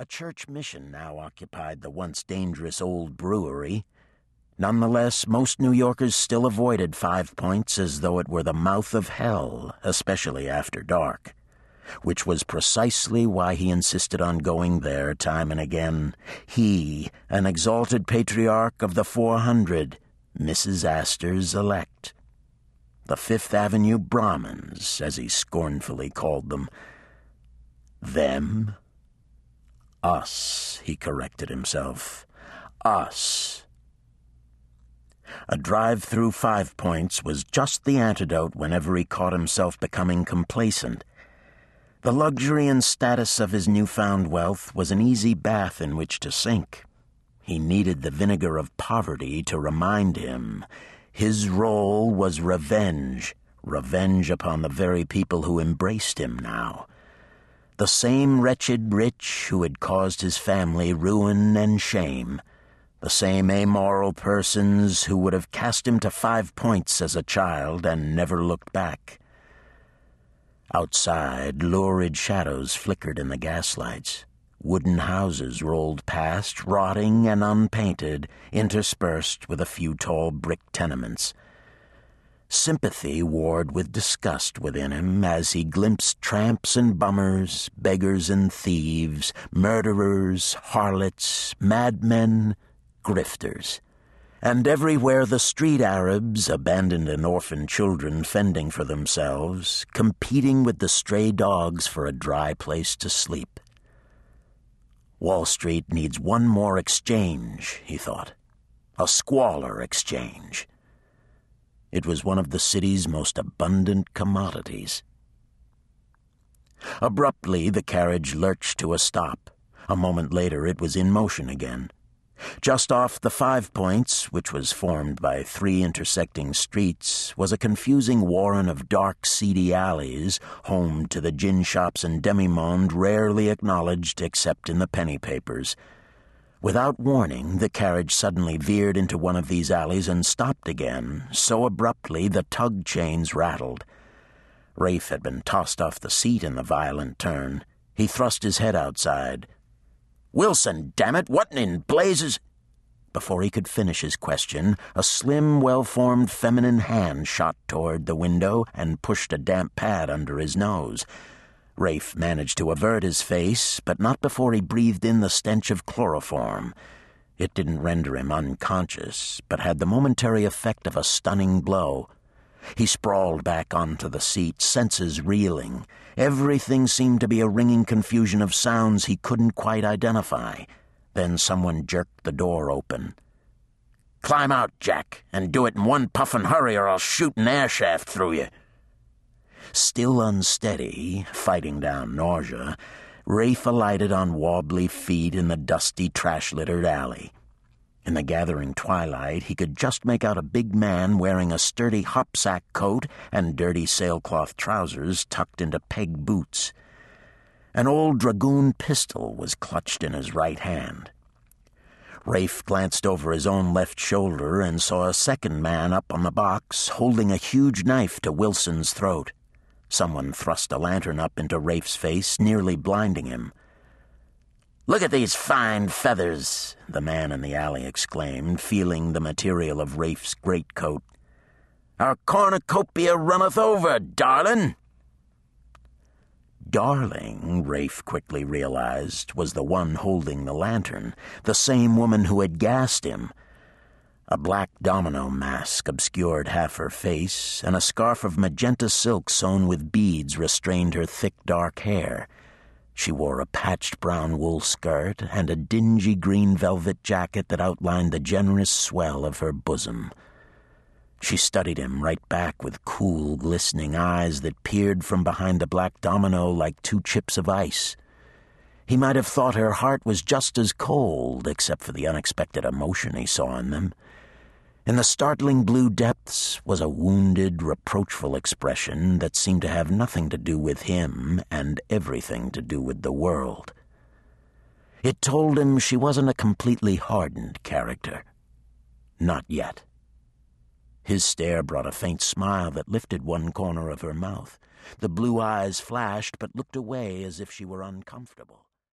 A church mission now occupied the once dangerous old brewery. Nonetheless, most New Yorkers still avoided Five Points as though it were the mouth of hell, especially after dark. Which was precisely why he insisted on going there time and again. He, an exalted patriarch of the 400, Mrs. Astor's elect. The Fifth Avenue Brahmins, as he scornfully called them. Them? Us, he corrected himself. Us. A drive through Five Points was just the antidote whenever he caught himself becoming complacent. The luxury and status of his newfound wealth was an easy bath in which to sink. He needed the vinegar of poverty to remind him his role was revenge, revenge upon the very people who embraced him now the same wretched rich who had caused his family ruin and shame, the same amoral persons who would have cast him to five points as a child and never looked back. Outside, lurid shadows flickered in the gaslights. Wooden houses rolled past, rotting and unpainted, interspersed with a few tall brick tenements. Sympathy warred with disgust within him as he glimpsed tramps and bummers, beggars and thieves, murderers, harlots, madmen, grifters. And everywhere the street Arabs, abandoned and orphaned children fending for themselves, competing with the stray dogs for a dry place to sleep. Wall Street needs one more exchange, he thought. A squalor exchange. It was one of the city's most abundant commodities. Abruptly, the carriage lurched to a stop. A moment later, it was in motion again. Just off the Five Points, which was formed by three intersecting streets, was a confusing warren of dark, seedy alleys, home to the gin shops and demi-monde rarely acknowledged except in the penny papers. Without warning, the carriage suddenly veered into one of these alleys and stopped again, so abruptly the tug chains rattled. Rafe had been tossed off the seat in the violent turn. He thrust his head outside. Wilson, damn it! What in blazes? Before he could finish his question, a slim, well-formed feminine hand shot toward the window and pushed a damp pad under his nose. Rafe managed to avert his face, but not before he breathed in the stench of chloroform. It didn't render him unconscious, but had the momentary effect of a stunning blow. He sprawled back onto the seat, senses reeling. Everything seemed to be a ringing confusion of sounds he couldn't quite identify. Then someone jerked the door open. Climb out, Jack, and do it in one puffin' hurry or I'll shoot an air shaft through you. Still unsteady, fighting down nausea, Rafe alighted on wobbly feet in the dusty, trash-littered alley. In the gathering twilight, he could just make out a big man wearing a sturdy hopsack coat and dirty sailcloth trousers tucked into peg boots. An old dragoon pistol was clutched in his right hand. Rafe glanced over his own left shoulder and saw a second man up on the box holding a huge knife to Wilson's throat. Someone thrust a lantern up into Rafe's face, nearly blinding him. Look at these fine feathers, the man in the alley exclaimed, feeling the material of Rafe's greatcoat. Our cornucopia runneth over, darling. Darling, Rafe quickly realized, was the one holding the lantern, the same woman who had gassed him. A black domino mask obscured half her face, and a scarf of magenta silk sewn with beads restrained her thick dark hair. She wore a patched brown wool skirt and a dingy green velvet jacket that outlined the generous swell of her bosom. She studied him right back with cool, glistening eyes that peered from behind the black domino like two chips of ice. He might have thought her heart was just as cold, except for the unexpected emotion he saw in them. In the startling blue depths was a wounded, reproachful expression that seemed to have nothing to do with him and everything to do with the world. It told him she wasn't a completely hardened character. Not yet. His stare brought a faint smile that lifted one corner of her mouth. The blue eyes flashed but looked away as if she were uncomfortable.